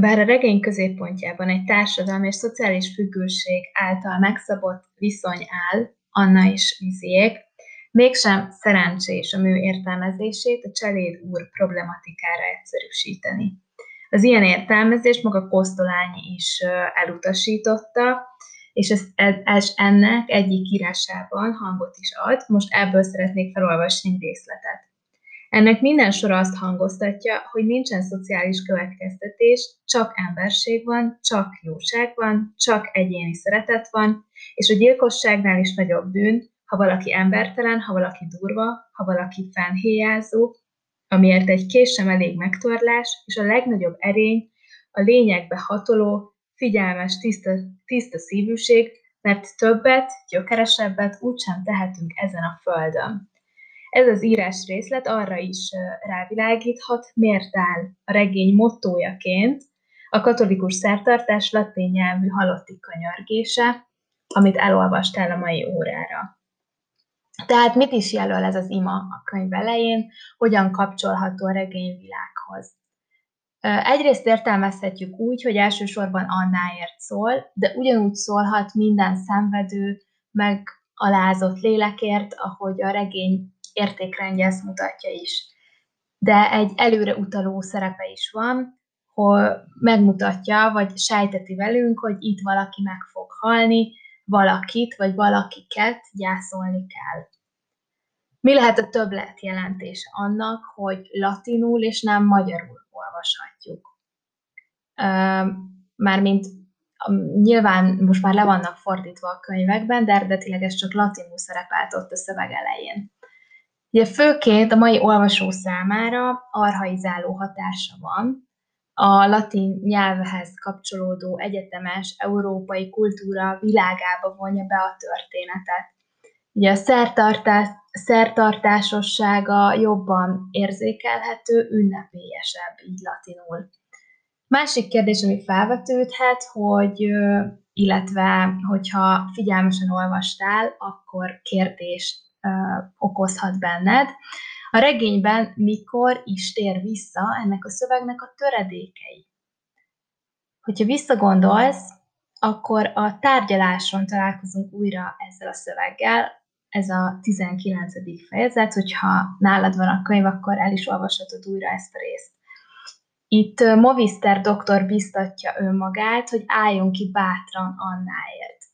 Bár a regény középpontjában egy társadalmi és szociális függőség által megszabott viszony áll, Anna és Viziék, mégsem szerencsés a mű értelmezését a cseléd úr problematikára egyszerűsíteni. Az ilyen értelmezést maga Kosztolányi is elutasította, és ez, ez ennek egyik írásában hangot is ad. Most ebből szeretnék felolvasni részletet. Ennek minden sora azt hangoztatja, hogy nincsen szociális következtetés, csak emberség van, csak jóság van, csak egyéni szeretet van, és a gyilkosságnál is nagyobb bűn, ha valaki embertelen, ha valaki durva, ha valaki fenhéjázó, amiért egy kés sem elég megtorlás, és a legnagyobb erény a lényegbe hatoló, figyelmes, tiszta, tiszta szívűség, mert többet, gyökeresebbet úgysem tehetünk ezen a földön. Ez az írás részlet arra is rávilágíthat, miért áll a regény mottójaként a katolikus szertartás latin nyelvű halotti kanyargése, amit elolvastál a mai órára. Tehát mit is jelöl ez az ima a könyv elején, hogyan kapcsolható a regény világhoz? Egyrészt értelmezhetjük úgy, hogy elsősorban Annáért szól, de ugyanúgy szólhat minden szenvedő, megalázott lélekért, ahogy a regény értékrendje ezt mutatja is. De egy előre utaló szerepe is van, hogy megmutatja, vagy sejteti velünk, hogy itt valaki meg fog halni, valakit, vagy valakiket gyászolni kell. Mi lehet a többlet jelentés annak, hogy latinul és nem magyarul olvashatjuk? Mármint nyilván most már le vannak fordítva a könyvekben, de eredetileg ez csak latinul szerepelt ott a szöveg elején. Ugye főként a mai olvasó számára arhaizáló hatása van, a latin nyelvhez kapcsolódó egyetemes európai kultúra világába vonja be a történetet. Ugye a szertartás, szertartásossága jobban érzékelhető, ünnepélyesebb így latinul. Másik kérdés, ami felvetődhet, hogy illetve hogyha figyelmesen olvastál, akkor kérdést okozhat benned. A regényben mikor is tér vissza ennek a szövegnek a töredékei. Hogyha visszagondolsz, akkor a tárgyaláson találkozunk újra ezzel a szöveggel, ez a 19. fejezet, hogyha nálad van a könyv, akkor el is olvashatod újra ezt a részt. Itt Movister doktor biztatja önmagát, hogy álljon ki bátran Annáért.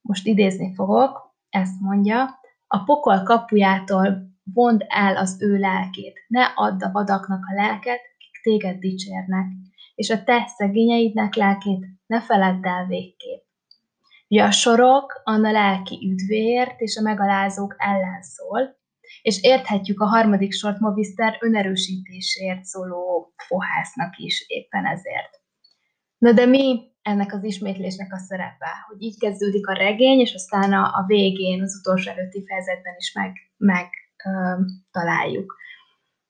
Most idézni fogok, ezt mondja, a pokol kapujától vond el az ő lelkét, ne add a vadaknak a lelket, kik téged dicsérnek, és a te szegényeidnek lelkét ne feledd el végképp. Ugye a sorok Anna lelki üdvéért és a megalázók ellen szól, és érthetjük a harmadik sort Moviszter önerősítésért szóló fohásznak is éppen ezért. Na de mi ennek az ismétlésnek a szerepe, hogy így kezdődik a regény, és aztán a, a végén, az utolsó előtti fejezetben is meg, meg találjuk.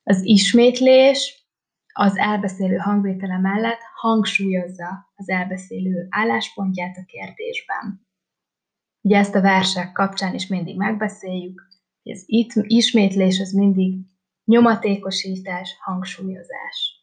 Az ismétlés az elbeszélő hangvétele mellett hangsúlyozza az elbeszélő álláspontját a kérdésben. Ugye ezt a versek kapcsán is mindig megbeszéljük, hogy az itt ismétlés az mindig nyomatékosítás, hangsúlyozás.